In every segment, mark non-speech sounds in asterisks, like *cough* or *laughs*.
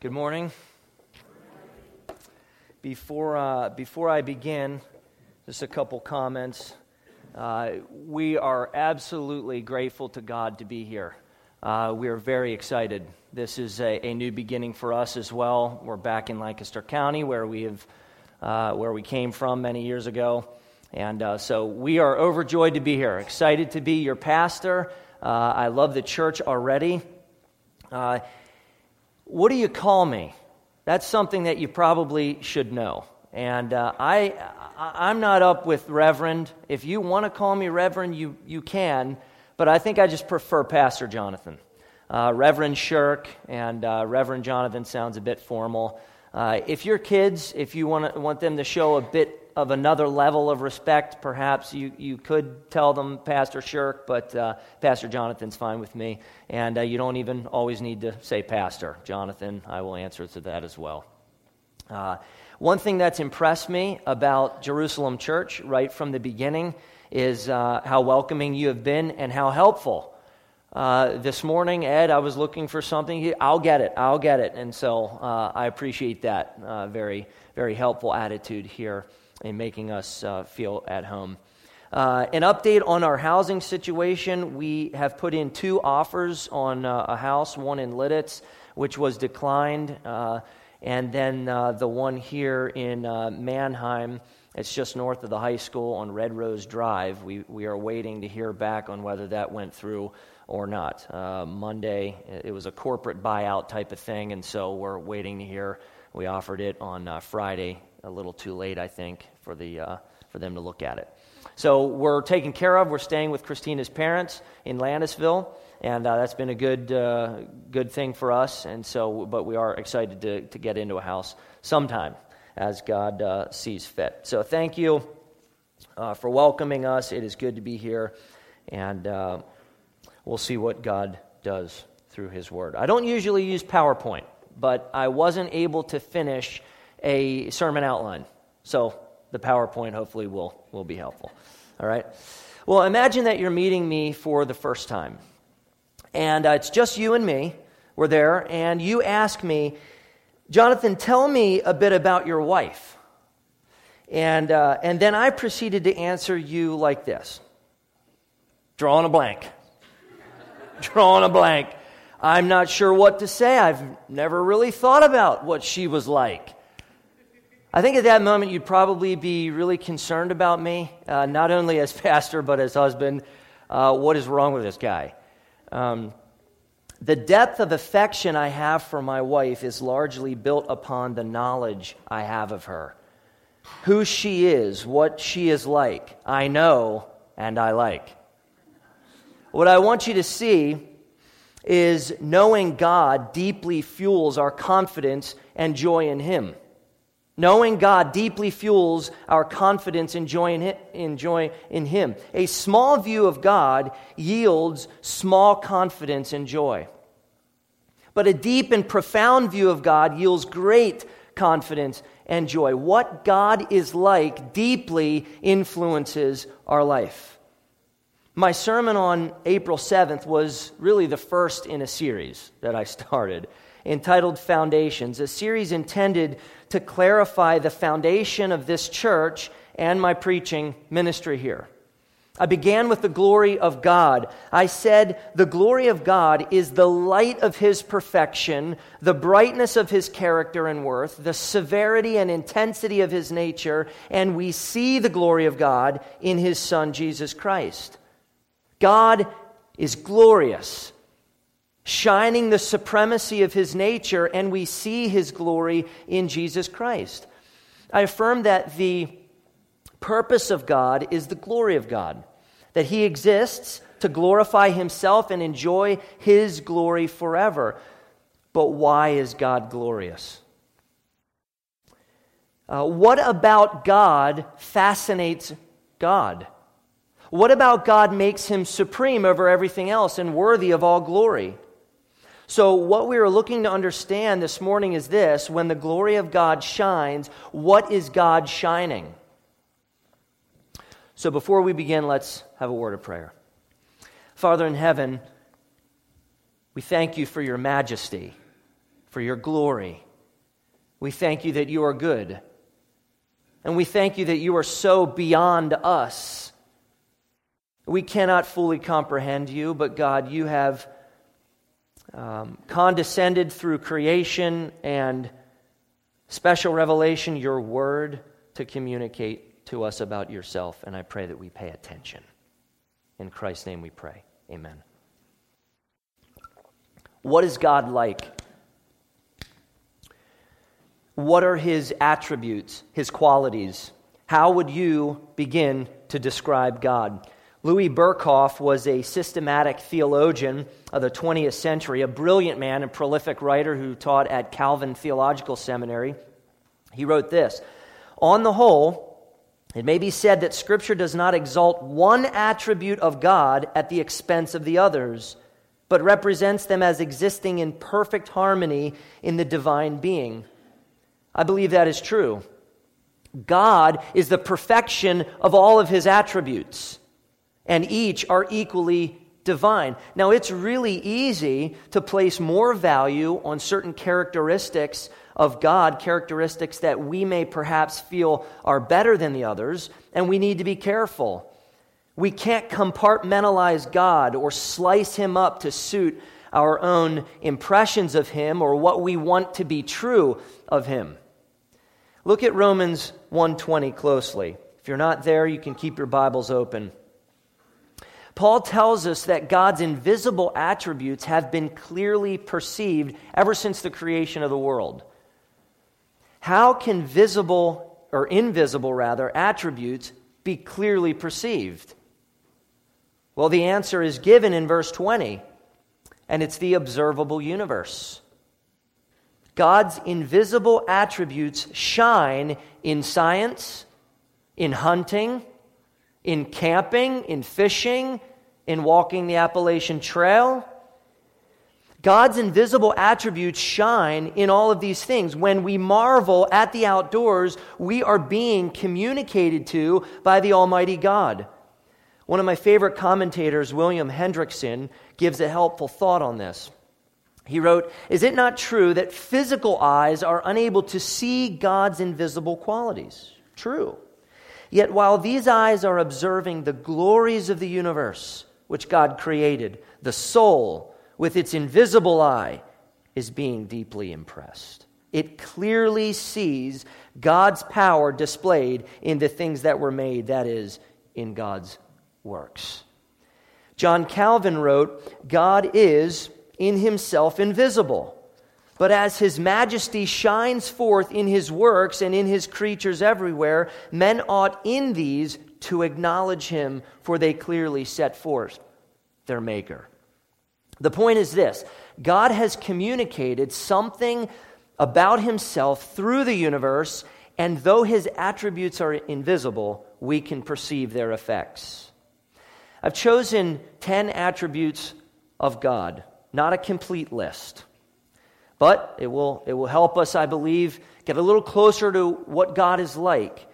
Good morning. Before, uh, before I begin, just a couple comments. Uh, we are absolutely grateful to God to be here. Uh, we are very excited. This is a, a, new beginning for us as well. We're back in Lancaster County, where we have, uh, where we came from many years ago, and uh, so we are overjoyed to be here. Excited to be your pastor. Uh, I love the church already. What do you call me? That's something that you probably should know. And uh, I, I'm not up with Reverend. If you want to call me Reverend, you, you can, but I think I just prefer Pastor Jonathan. Uh, Reverend Shirk and uh, Reverend Jonathan sounds a bit formal. Uh, if your kids, if you want, want them to show a bit of another level of respect, perhaps you, you could tell them Pastor Shirk, but uh, Pastor Jonathan's fine with me. And uh, you don't even always need to say Pastor. Jonathan, I will answer to that as well. Uh, one thing that's impressed me about Jerusalem Church right from the beginning is uh, how welcoming you have been and how helpful. Uh, this morning, Ed, I was looking for something. I'll get it. I'll get it. And so uh, I appreciate that very, very helpful attitude here in making us uh, feel at home. Uh, an update on our housing situation. We have put in two offers on uh, a house, one in Lititz, which was declined, uh, and then uh, the one here in uh, Manheim. It's just north of the high school on Red Rose Drive. We, we are waiting to hear back on whether that went through or not. Monday, it was a corporate buyout type of thing, and so we're waiting to hear. We offered it on Friday a little too late, I think, for, the, uh, for them to look at it. So we're taken care of. We're staying with Christina's parents in Landisville, and uh, that's been a good, uh, good thing for us. And so, but we are excited to, to get into a house sometime as God uh, sees fit. So thank you uh, for welcoming us. It is good to be here, and uh, we'll see what God does through His Word. I don't usually use PowerPoint, but I wasn't able to finish a sermon outline. So the PowerPoint hopefully will, will be helpful. All right? Well, imagine that you're meeting me for the first time. And uh, it's just you and me. We're there. And you ask me, Jonathan, tell me a bit about your wife. And, uh, and then I proceeded to answer you like this drawing a blank. *laughs* drawing a blank. I'm not sure what to say. I've never really thought about what she was like. I think at that moment you'd probably be really concerned about me, uh, not only as *laughs* pastor, but as husband. Uh, what is wrong with this guy? Um, the depth of affection I have for my wife is largely built upon the knowledge I have of her. Who she is, what she is like, I know and I like. What I want you to see is knowing God deeply fuels our confidence and joy in Him. Knowing God deeply fuels our confidence and joy in, joy in Him. A small view of God yields small confidence and joy. But a deep and profound view of God yields great confidence and joy. What God is like deeply influences our life. My sermon on April 7th was really the first in a series that I started entitled Foundations, a series intended to clarify the foundation of this church and my preaching ministry here. I began with the glory of God. I said, The glory of God is the light of His perfection, the brightness of His character and worth, the severity and intensity of His nature, and we see the glory of God in His Son, Jesus Christ. God is glorious shining the supremacy of his nature, and we see his glory in Jesus Christ. I affirm that the purpose of God is the glory of God, that he exists to glorify himself and enjoy his glory forever. But why is God glorious? Uh, what about God fascinates God? What about God makes him supreme over everything else and worthy of all glory? So, what we are looking to understand this morning is this when the glory of God shines, what is God shining? So, before we begin, let's have a word of prayer. Father in heaven, we thank you for your majesty, for your glory. We thank you that you are good. And we thank you that you are so beyond us. We cannot fully comprehend you, but God, you have um, condescended through creation and special revelation, your word, to communicate to us about yourself. And I pray that we pay attention. In Christ's name we pray. Amen. What is God like? What are his attributes, his qualities? How would you begin to describe God? Louis Berkhof was a systematic theologian of the 20th century, a brilliant man and prolific writer who taught at Calvin Theological Seminary. He wrote this On the whole, it may be said that Scripture does not exalt one attribute of God at the expense of the others, but represents them as existing in perfect harmony in the divine being. I believe that is true. God is the perfection of all of his attributes, and each are equally divine. Now, it's really easy to place more value on certain characteristics of God, characteristics that we may perhaps feel are better than the others, and we need to be careful. We can't compartmentalize God or slice him up to suit our own impressions of him or what we want to be true of him. Look at Romans 1:20 closely. If you're not there, you can keep your Bibles open. Paul tells us that God's invisible attributes have been clearly perceived ever since the creation of the world. How can visible or invisible rather attributes be clearly perceived? Well, the answer is given in verse 20, and it's the observable universe. God's invisible attributes shine in science, in hunting, in camping, in fishing, in walking the Appalachian Trail. God's invisible attributes shine in all of these things. When we marvel at the outdoors, we are being communicated to by the Almighty God. One of my favorite commentators, William Hendriksen, gives a helpful thought on this. He wrote, Is it not true that physical eyes are unable to see God's invisible qualities? True. Yet while these eyes are observing the glories of the universe, which God created, the soul, with its invisible eye, is being deeply impressed. It clearly sees God's power displayed in the things that were made, that is, in God's works. John Calvin wrote, God is in himself invisible. But as his majesty shines forth in his works and in his creatures everywhere, men ought in these to acknowledge him, for they clearly set forth their Maker. The point is this God has communicated something about himself through the universe, and though his attributes are invisible, we can perceive their effects. I've chosen 10 attributes of God not a complete list. But it will, it will help us, I believe, get a little closer to what God is like,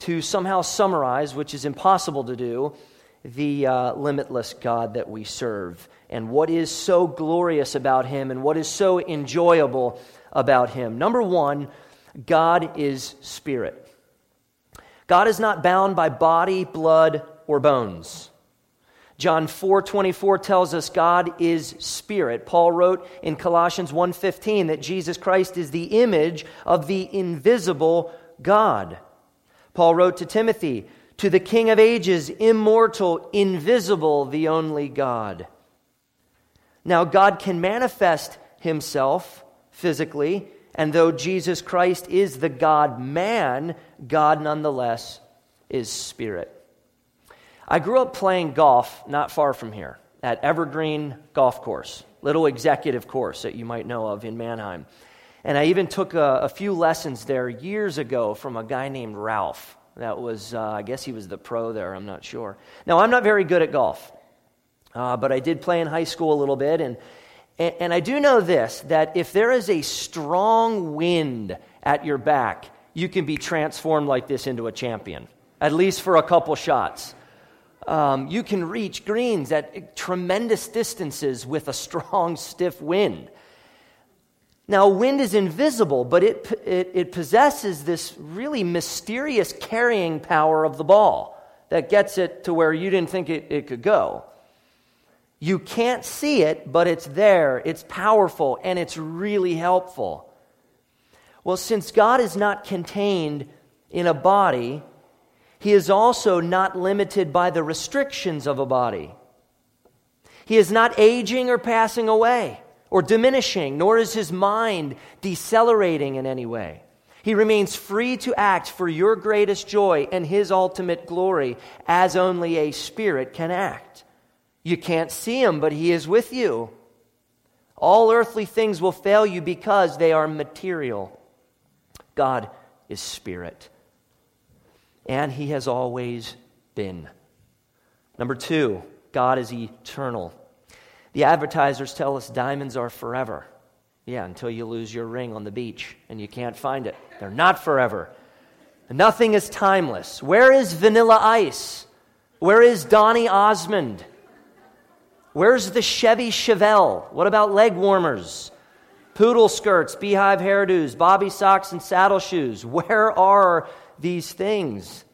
to somehow summarize, which is impossible to do, the uh, limitless God that we serve, and what is so glorious about Him, and what is so enjoyable about Him. Number one, God is spirit. God is not bound by body, blood, or bones. John 4:24 tells us God is spirit. Paul wrote in Colossians 1:15 that Jesus Christ is the image of the invisible God. Paul wrote to Timothy, to the King of ages, immortal, invisible, the only God. Now God can manifest himself physically, and though Jesus Christ is the God man, God nonetheless is spirit. I grew up playing golf not far from here at Evergreen Golf Course, little executive course that you might know of in Manheim. And I even took a, a few lessons there years ago from a guy named Ralph. That was, uh, I guess he was the pro there, I'm not sure. Now, I'm not very good at golf, uh, but I did play in high school a little bit. And, and, and I do know this that if there is a strong wind at your back, you can be transformed like this into a champion, at least for a couple shots. Um, you can reach greens at tremendous distances with a strong, *laughs* stiff wind. Now, wind is invisible, but it, it, it, possesses this really mysterious carrying power of the ball that gets it to where you didn't think it, it could go. You can't see it, but it's there, it's powerful, and it's really helpful. Well, since God is not contained in a body, he is also not limited by the restrictions of a body. He is not aging or passing away or diminishing, nor is his mind decelerating in any way. He remains free to act for your greatest joy and his ultimate glory as only a spirit can act. You can't see him, but he is with you. All earthly things will fail you because they are material. God is spirit, and he has always been. Number two, God is eternal. The advertisers tell us diamonds are forever. Yeah, until you lose your ring on the beach and you can't find it. They're not forever. Nothing is timeless. Where is Vanilla Ice? Where is Donny Osmond? Where's the Chevy Chevelle? What about leg warmers? Poodle skirts, beehive hairdos, bobby socks, and saddle shoes. *laughs* Where are these things?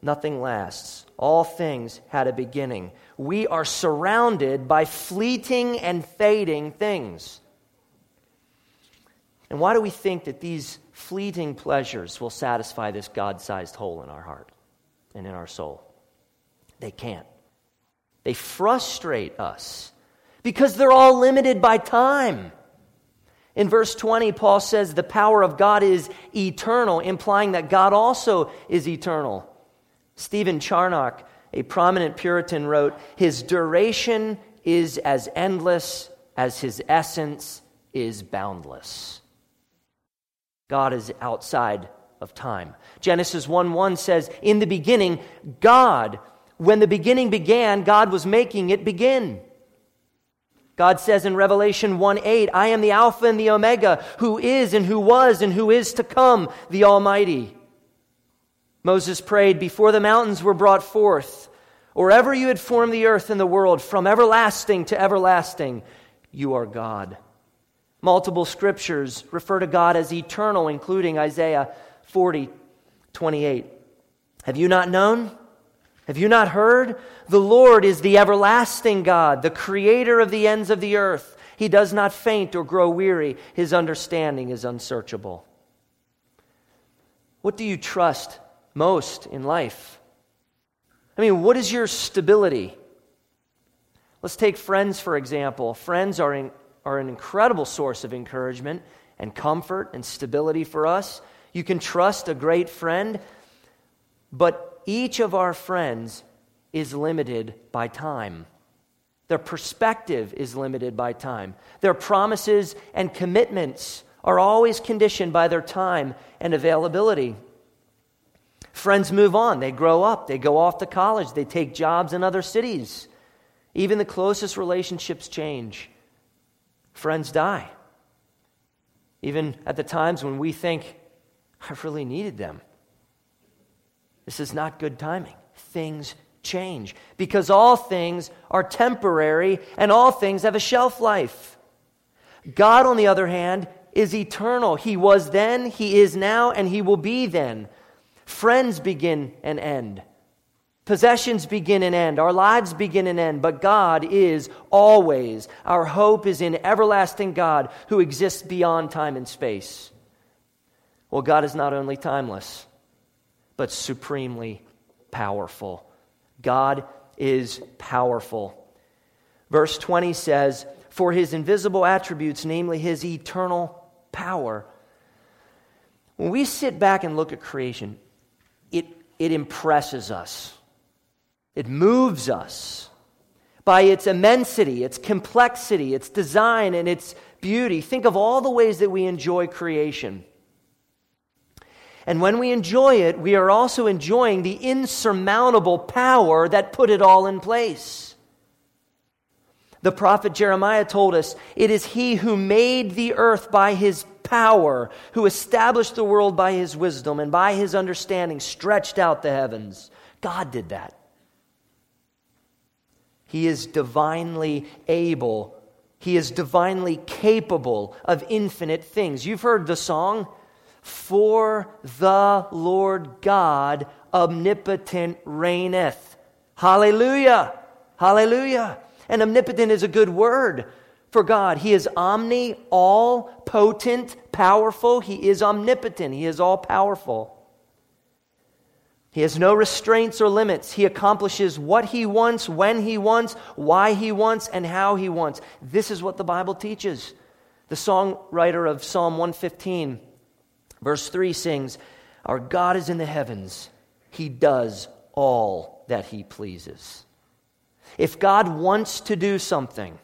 Nothing lasts. All things had a beginning. We are surrounded by fleeting and fading things. And why do we think that these fleeting pleasures will satisfy this God sized hole in our heart and in our soul? They can't. They frustrate us because they're all limited by time. In verse 20, Paul says the power of God is eternal, implying that God also is eternal. Stephen Charnock, a prominent Puritan, wrote His duration is as endless as his essence is boundless. God is outside of time. Genesis 1 1 says, In the beginning, God, when the beginning began, God was making it begin. God says in Revelation 1 8, I am the Alpha and the Omega, who is and who was and who is to come, the Almighty. Moses prayed, Before the mountains were brought forth, or ever you had formed the earth and the world, from everlasting to everlasting, you are God. Multiple scriptures refer to God as eternal, including Isaiah 40, 28. Have you not known? Have you not heard? The Lord is the everlasting God, the creator of the ends of the earth. He does not faint or grow weary. His understanding is unsearchable. What do you trust most in life? I mean, what is your stability? Let's take friends, for example. Friends are, in, are an incredible source of encouragement and comfort and stability for us. You can trust a great friend, but each of our friends is limited by time. Their perspective is limited by time. Their promises and commitments are always conditioned by their time and availability. Friends move on, they grow up, they go off to college, they take jobs in other cities. Even the closest relationships change. Friends die. Even at the times when we think, I really needed them. This is not good timing. Things change because all things are temporary and all things have a shelf life. God, on the other hand, is eternal. He was then, He is now, and He will be then. Friends begin and end. Possessions begin and end. Our lives begin and end. But God is always. Our hope is in everlasting God who exists beyond time and space. Well, God is not only timeless, but supremely powerful. God is powerful. Verse 20 says, For his invisible attributes, namely his eternal power. When we sit back and look at creation, it, it impresses us, it moves us by its immensity, its complexity, its design, and its beauty. Think of all the ways that we enjoy creation. And when we enjoy it, we are also enjoying the insurmountable power that put it all in place. The prophet Jeremiah told us it is he who made the earth by his power, who established the world by his wisdom and by his understanding stretched out the heavens. God did that. He is divinely able He is divinely capable of infinite things. You've heard the song, For the Lord God omnipotent reigneth. Hallelujah! Hallelujah! And omnipotent is a good word for God. He is omni, all potent, powerful. He is omnipotent. He is all powerful. He has no restraints or limits. He accomplishes what he wants, when he wants, why he wants, and how he wants. This is what the Bible teaches. The songwriter of Psalm 115, verse 3 sings, Our God is in the heavens, he does all that he pleases. If God wants to do something,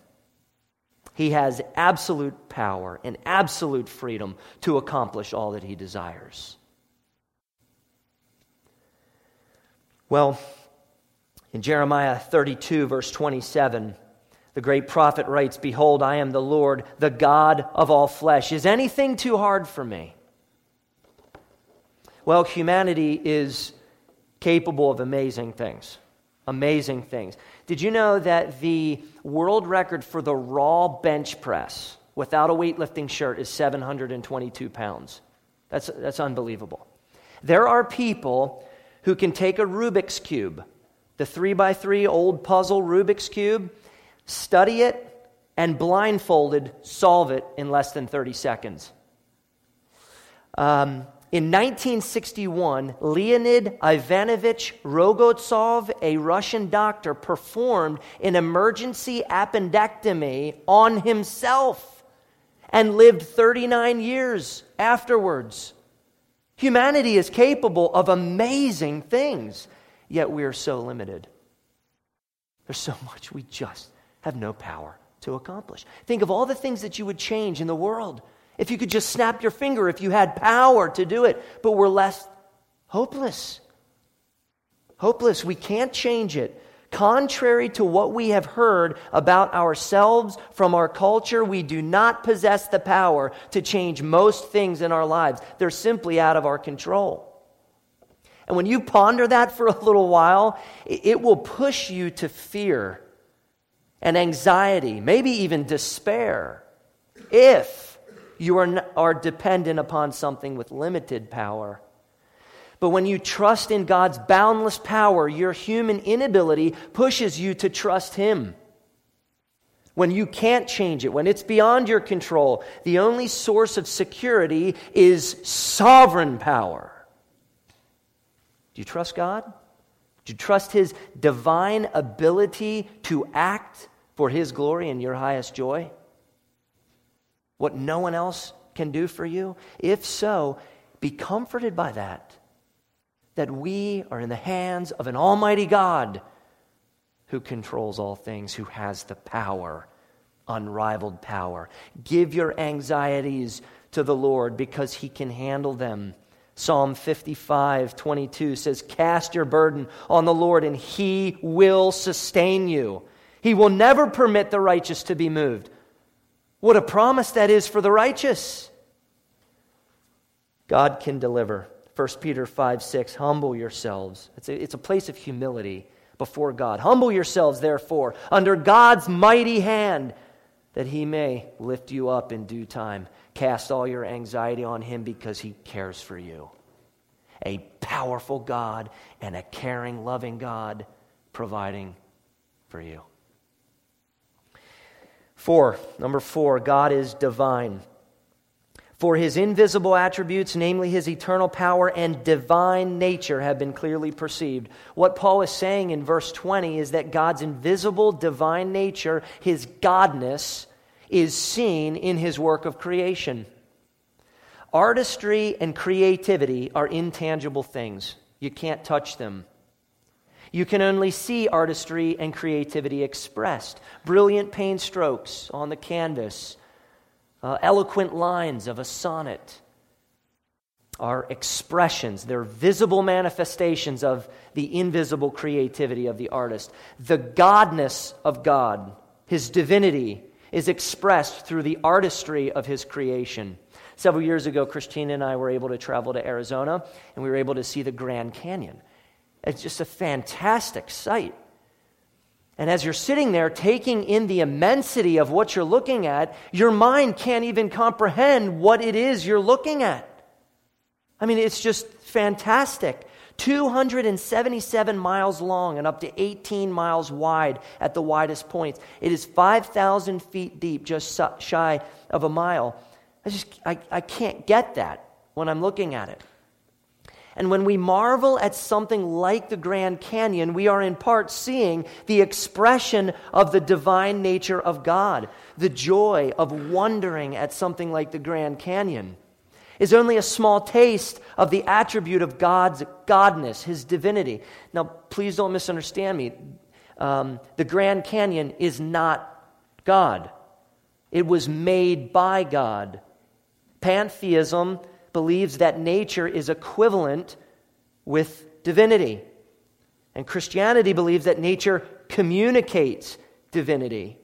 he has absolute power and absolute freedom to accomplish all that he desires. Well, in Jeremiah 32, verse 27, the great prophet writes, Behold, I am the Lord, the God of all flesh. Is anything too hard for me? Well, humanity is capable of amazing things. Amazing things. Did you know that the world record for the raw bench press without a weightlifting shirt is 722 pounds? That's, that's unbelievable. There are people who can take a Rubik's Cube, the three by three old puzzle Rubik's Cube, study it, and blindfolded solve it in less than 30 seconds. Um, in 1961, Leonid Ivanovich Rogovtsov, a Russian doctor, performed an emergency appendectomy on himself and lived 39 years afterwards. Humanity is capable of amazing things, yet we are so limited. There's so much we just have no power to accomplish. Think of all the things that you would change in the world if you could just snap your finger, if you had power to do it, but we're less hopeless. Hopeless. We can't change it. Contrary to what we have heard about ourselves from our culture, we do not possess the power to change most things in our lives. They're simply out of our control. And when you ponder that for a little while, it will push you to fear and anxiety, maybe even despair, if you are, are dependent upon something with limited power. But when you trust in God's boundless power, your human inability pushes you to trust Him. When you can't change it, when it's beyond your control, the only source of security is sovereign power. Do you trust God? Do you trust His divine ability to act for His glory and your highest joy? What no one else can do for you? If so, be comforted by that. That we are in the hands of an Almighty God who controls all things, who has the power, unrivaled power. Give your anxieties to the Lord because He can handle them. Psalm 55, 22 says, Cast your burden on the Lord, and He will sustain you. He will never permit the righteous to be moved. What a promise that is for the righteous. God can deliver. 1 Peter 5 6, humble yourselves. It's a, it's a place of humility before God. Humble yourselves, therefore, under God's mighty hand, that he may lift you up in due time. Cast all your anxiety on him because he cares for you. A powerful God and a caring, loving God providing for you. Four, number four, God is divine. For his invisible attributes, namely his eternal power and divine nature, have been clearly perceived. What Paul is saying in verse 20 is that God's invisible divine nature, his godness, is seen in his work of creation. Artistry and creativity are intangible things, you can't touch them. You can only see artistry and creativity expressed. Brilliant paint strokes on the canvas, uh, eloquent lines of a sonnet are expressions. They're visible manifestations of the invisible creativity of the artist. The godness of God, his divinity, is expressed through the artistry of his creation. Several years ago, Christina and I were able to travel to Arizona, and we were able to see the Grand Canyon. It's just a fantastic sight. And as you're sitting there taking in the immensity of what you're looking at, your mind can't even comprehend what it is you're looking at. I mean, it's just fantastic. 277 miles long and up to 18 miles wide at the widest points. It is 5,000 feet deep, just shy of a mile. I just, I, I can't get that when I'm looking at it. And when we marvel at something like the Grand Canyon, we are in part seeing the expression of the divine nature of God. The joy of wondering at something like the Grand Canyon is only a small taste of the attribute of God's godness, his divinity. Now, please don't misunderstand me. Um, the Grand Canyon is not God, it was made by God. Pantheism believes that nature is equivalent with divinity. And Christianity believes that nature communicates divinity.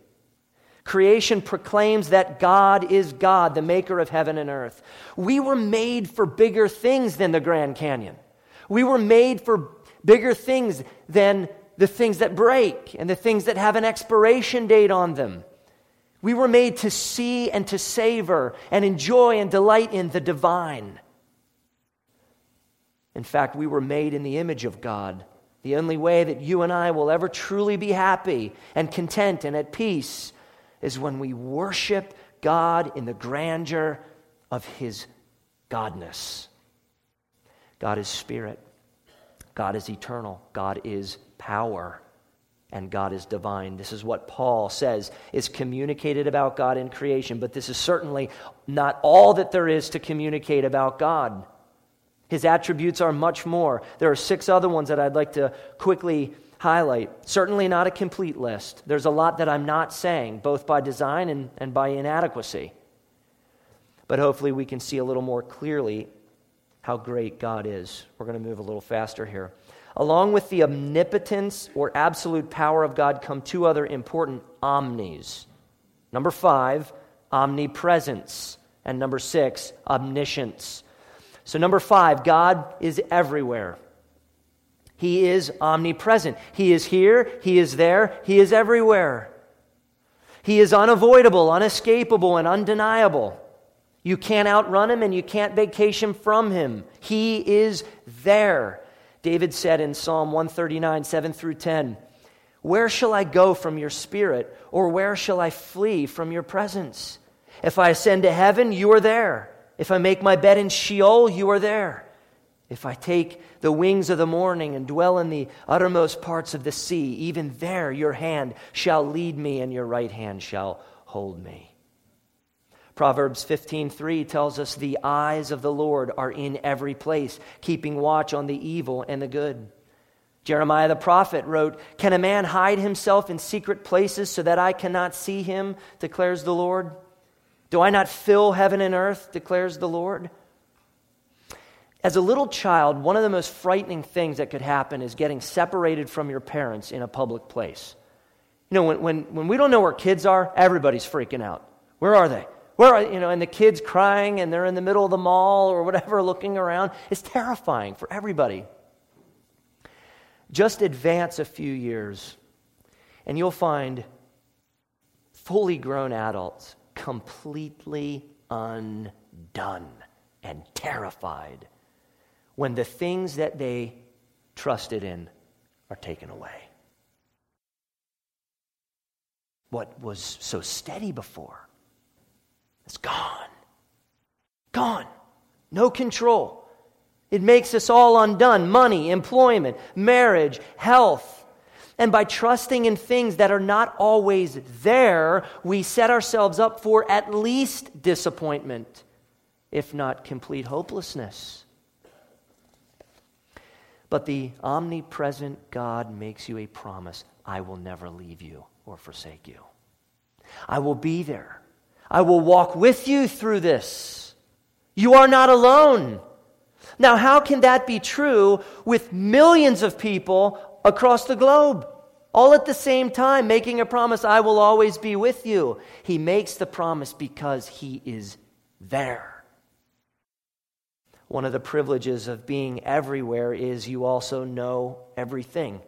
Creation proclaims that God is God, the maker of heaven and earth. We were made for bigger things than the Grand Canyon. We were made for bigger things than the things that break and the things that have an expiration date on them. We were made to see and to savor and enjoy and delight in the divine. In fact, we were made in the image of God. The only way that you and I will ever truly be happy and content and at peace is when we worship God in the grandeur of His Godness. God is spirit, God is eternal, God is power and God is divine. This is what Paul says is communicated about God in creation, but this is certainly not all that there is to communicate about God. His attributes are much more. There are six other ones that I'd like to quickly highlight. Certainly not a complete list. There's a lot that I'm not saying, both by design and, and by inadequacy. But hopefully we can see a little more clearly how great God is. We're going to move a little faster here. Along with the omnipotence or absolute power of God come two other important omnis. Number five, omnipresence. And number six, omniscience. So, number five, God is everywhere. He is omnipresent. He is here, He is there, He is everywhere. He is unavoidable, unescapable, and undeniable. You can't outrun Him and you can't vacation from Him. He is there. David said in Psalm 139, 7 through 10, Where shall I go from your spirit, or where shall I flee from your presence? If I ascend to heaven, you are there. If I make my bed in Sheol, you are there. If I take the wings of the morning and dwell in the uttermost parts of the sea, even there your hand shall lead me, and your right hand shall hold me. Proverbs 15:3 tells us the eyes of the Lord are in every place, keeping watch on the evil and the good. Jeremiah the prophet wrote, "Can a man hide himself in secret places so that I cannot see him?" declares the Lord. "Do I not fill heaven and earth?" declares the Lord. As a little child, one of the most frightening things that could happen is getting separated from your parents in a public place. You know, when, when, when we don't know where kids are, everybody's freaking out. Where are they? Where are, you know, and the kids crying and they're in the middle of the mall or whatever *laughs* looking around. It's terrifying for everybody. Just advance a few years and you'll find fully grown adults completely undone and terrified when the things that they trusted in are taken away. What was so steady before it's gone. Gone. No control. It makes us all undone money, employment, marriage, health. And by trusting in things that are not always there, we set ourselves up for at least disappointment, if not complete hopelessness. But the omnipresent God makes you a promise I will never leave you or forsake you. I will be there. I will walk with you through this. You are not alone. Now, how can that be true with millions of people across the globe? All at the same time, making a promise, I will always be with you. He makes the promise because he is there. One of the privileges of being everywhere is you also know everything.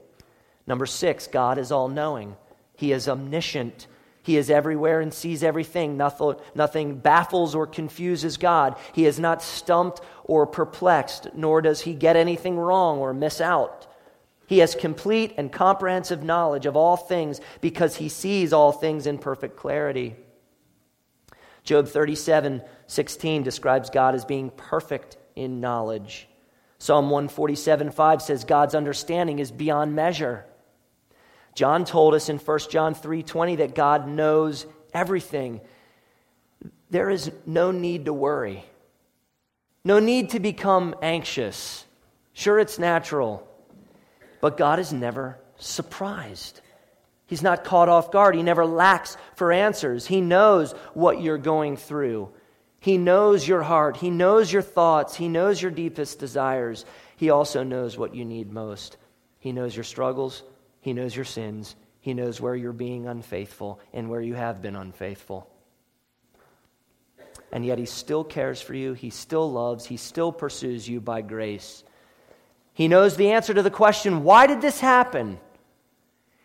Number six, God is all knowing, He is omniscient. He is everywhere and sees everything. Nothing, nothing baffles or confuses God. He is not stumped or perplexed, nor does he get anything wrong or miss out. He has complete and comprehensive knowledge of all things because he sees all things in perfect clarity. Job 37 16 describes God as being perfect in knowledge. Psalm 147 5 says God's understanding is beyond measure. John told us in 1 John 3:20 that God knows everything. There is no need to worry. No need to become anxious. Sure it's natural, but God is never surprised. He's not caught off guard. He never lacks for answers. He knows what you're going through. He knows your heart. He knows your thoughts. He knows your deepest desires. He also knows what you need most. He knows your struggles. He knows your sins. He knows where you're being unfaithful and where you have been unfaithful. And yet, He still cares for you. He still loves. He still pursues you by grace. He knows the answer to the question, why did this happen?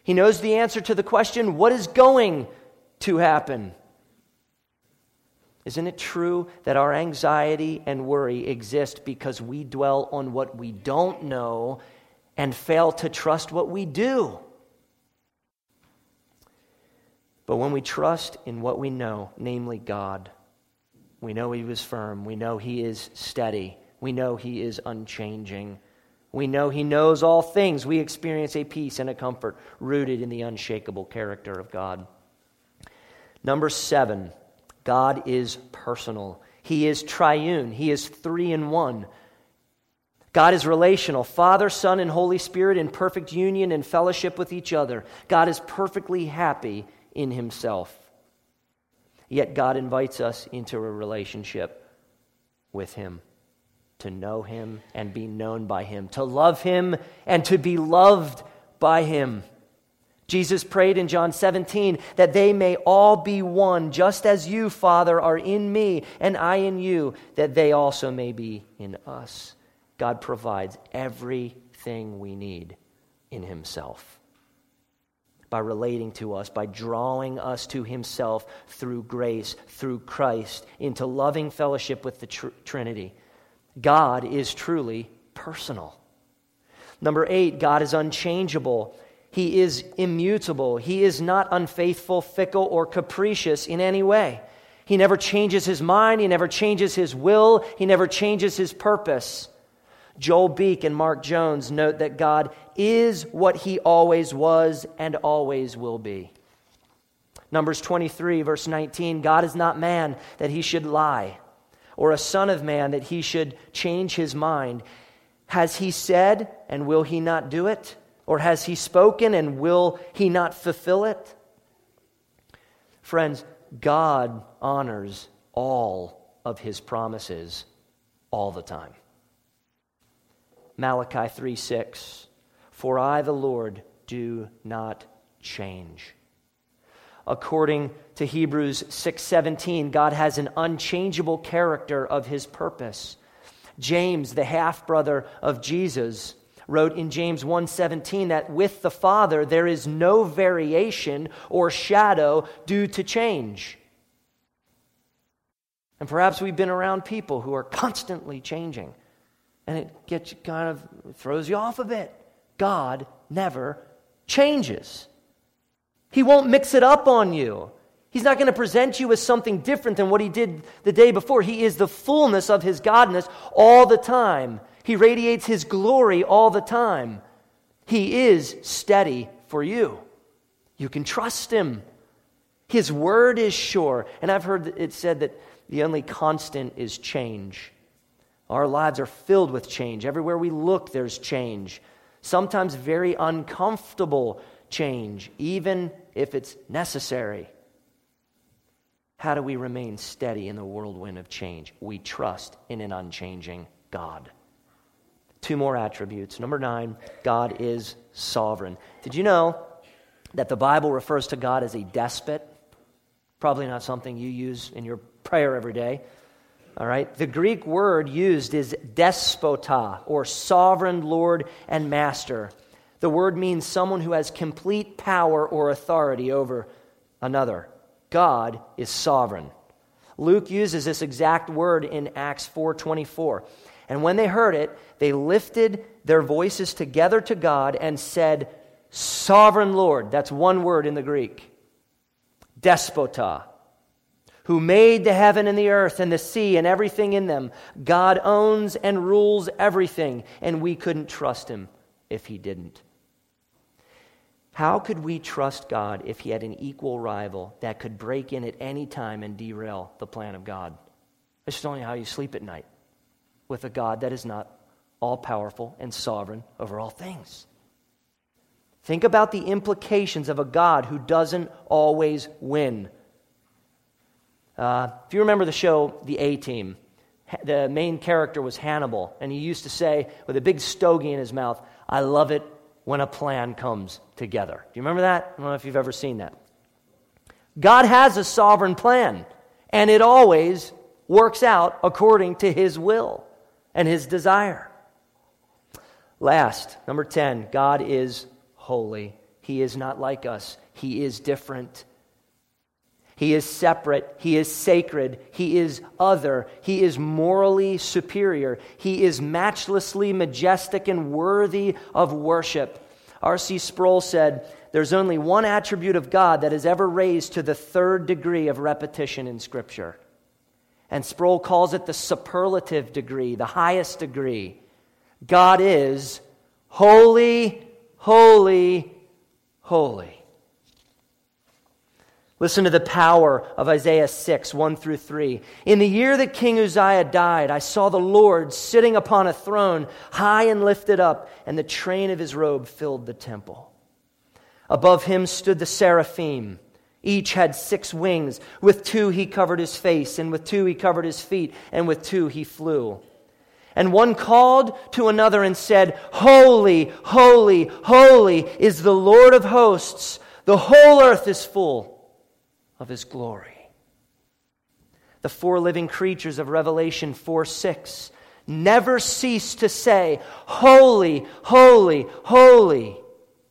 He knows the answer to the question, what is going to happen? Isn't it true that our anxiety and worry exist because we dwell on what we don't know and fail to trust what we do. But when we trust in what we know, namely God, we know He was firm, we know He is steady, we know He is unchanging. We know He knows all things. We experience a peace and a comfort rooted in the unshakable character of God. Number seven, God is personal. He is triune. He is three in one. God is relational Father, Son, and Holy Spirit in perfect union and fellowship with each other. God is perfectly happy in Himself. Yet God invites us into a relationship with Him, to know Him and be known by Him, to love Him and to be loved by Him. Jesus prayed in John 17 that they may all be one, just as you, Father, are in me and I in you, that they also may be in us. God provides everything we need in Himself. By relating to us, by drawing us to Himself through grace, through Christ, into loving fellowship with the tr- Trinity. God is truly personal. Number eight, God is unchangeable. He is immutable. He is not unfaithful, fickle, or capricious in any way. He never changes his mind. He never changes his will. He never changes his purpose. Joel Beeke and Mark Jones note that God is what he always was and always will be. Numbers 23, verse 19 God is not man that he should lie, or a son of man that he should change his mind. Has he said, and will he not do it? Or has he spoken, and will he not fulfill it? Friends, God honors all of his promises all the time. Malachi 3 6. For I, the Lord, do not change. According to Hebrews 6:17, God has an unchangeable character of his purpose. James, the half brother of Jesus, wrote in James 1:17 that with the Father there is no variation or shadow due to change. And perhaps we've been around people who are constantly changing and it gets you kind of throws you off a bit. God never changes. He won't mix it up on you. He's not going to present you as something different than what he did the day before. He is the fullness of his godness all the time. He radiates his glory all the time. He is steady for you. You can trust him. His word is sure. And I've heard it said that the only constant is change. Our lives are filled with change. Everywhere we look, there's change. Sometimes very uncomfortable change, even if it's necessary. How do we remain steady in the whirlwind of change? We trust in an unchanging God. Two more attributes. Number nine, God is sovereign. Did you know that the Bible refers to God as a despot? Probably not something you use in your prayer every day. All right? The Greek word used is despota, or sovereign Lord and Master. The word means someone who has complete power or authority over another. God is sovereign. Luke uses this exact word in Acts 4:24. And when they heard it, they lifted their voices together to God and said, "Sovereign Lord." That's one word in the Greek. Despota. Who made the heaven and the earth and the sea and everything in them. God owns and rules everything, and we couldn't trust him if he didn't. How could we trust God if he had an equal rival that could break in at any time and derail the plan of God? It's just only how you sleep at night with a God that is not all powerful and sovereign over all things. Think about the implications of a God who doesn't always win. Uh, if you remember the show The A Team, the main character was Hannibal, and he used to say, with a big stogie in his mouth, I love it when a plan comes together. Do you remember that? I don't know if you've ever seen that. God has a sovereign plan, and it always works out according to his will and his desire. Last, number 10, God is holy. He is not like us, he is different. He is separate. He is sacred. He is other. He is morally superior. He is matchlessly majestic and worthy of worship. R.C. Sproul said, There's only one attribute of God that is ever raised to the third degree of repetition in Scripture. And Sproul calls it the superlative degree, the highest degree. God is holy, holy, holy. Listen to the power of Isaiah 6, 1 through 3. In the year that King Uzziah died, I saw the Lord sitting upon a throne, high and lifted up, and the train of his robe filled the temple. Above him stood the seraphim. Each had six wings. With two he covered his face, and with two he covered his feet, and with two he flew. And one called to another and said, Holy, holy, holy is the Lord of hosts. The whole earth is full of his glory. The four living creatures of Revelation 4 6 never cease to say, Holy, holy, holy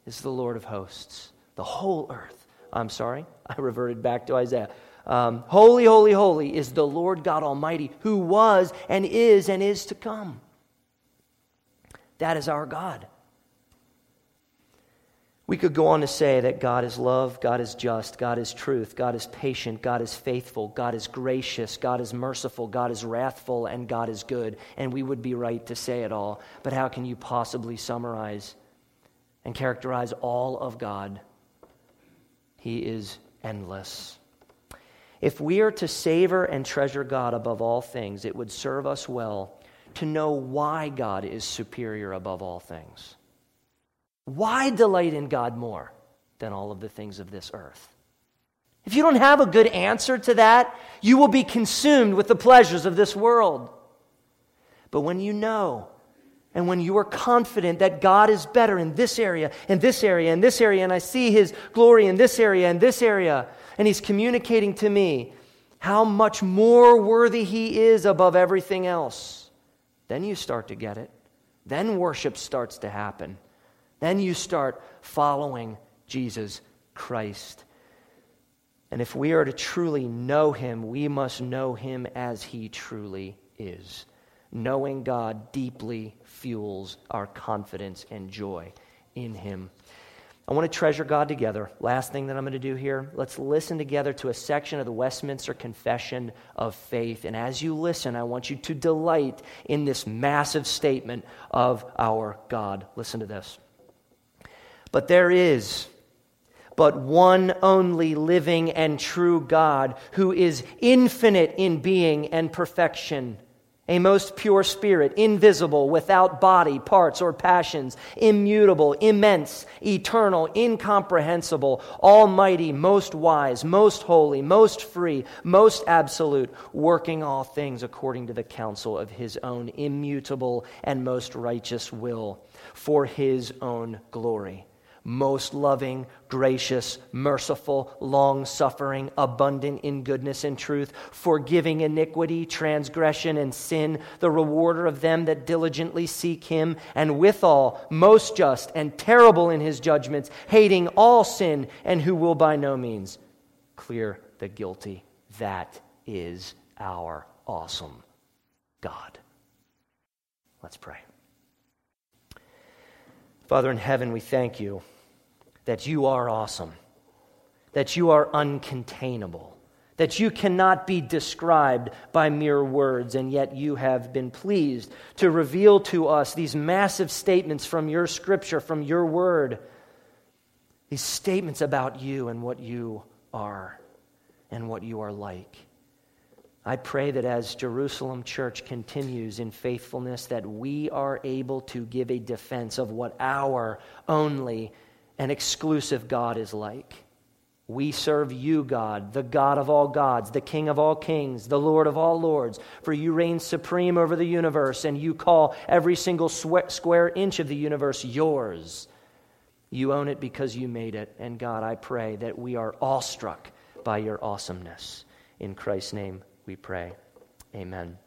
is the Lord of hosts. The whole earth. I'm sorry, I reverted back to Isaiah. Um, holy, holy, holy is the Lord God Almighty, who was and is and is to come. That is our God. We could go on to say that God is love, God is just, God is truth, God is patient, God is faithful, God is gracious, God is merciful, God is wrathful, and God is good. And we would be right to say it all. But how can you possibly summarize and characterize all of God? He is endless. If we are to savor and treasure God above all things, it would serve us well to know why God is superior above all things. Why delight in God more than all of the things of this earth? If you don't have a good answer to that, you will be consumed with the pleasures of this world. But when you know, and when you are confident that God is better in this area, in this area, in this area, and I see His glory in this area, in this area, and He's communicating to me how much more worthy He is above everything else, then you start to get it. Then worship starts to happen. Then you start following Jesus Christ. And if we are to truly know him, we must know him as he truly is. Knowing God deeply fuels our confidence and joy in him. I want to treasure God together. Last thing that I'm going to do here, let's listen together to a section of the Westminster Confession of Faith. And as you listen, I want you to delight in this massive statement of our God. Listen to this. But there is but one only living and true God who is infinite in being and perfection, a most pure spirit, invisible, without body, parts, or passions, immutable, immense, eternal, incomprehensible, almighty, most wise, most holy, most free, most absolute, working all things according to the counsel of his own immutable and most righteous will for his own glory most loving, gracious, merciful, long suffering, abundant in goodness and truth, forgiving iniquity, transgression, and sin, the rewarder of them that diligently seek him, and withal most just and terrible in his judgments, hating all sin, and who will by no means clear the guilty. That is our awesome God. Let's pray. Father in heaven, we thank you that you are awesome, that you are uncontainable, that you cannot be described by mere words, and yet you have been pleased to reveal to us these massive statements from your scripture, from your word, these statements about you and what you are and what you are like. I pray that as Jerusalem Church continues in faithfulness, that we are able to give a defense of what our only and exclusive God is like. We serve you, God, the God of all gods, the King of all kings, the Lord of all lords, for you reign supreme over the universe, and you call every single square inch of the universe yours. You own it because you made it. And God, I pray that we are awestruck by your awesomeness. In Christ's name we pray. Amen.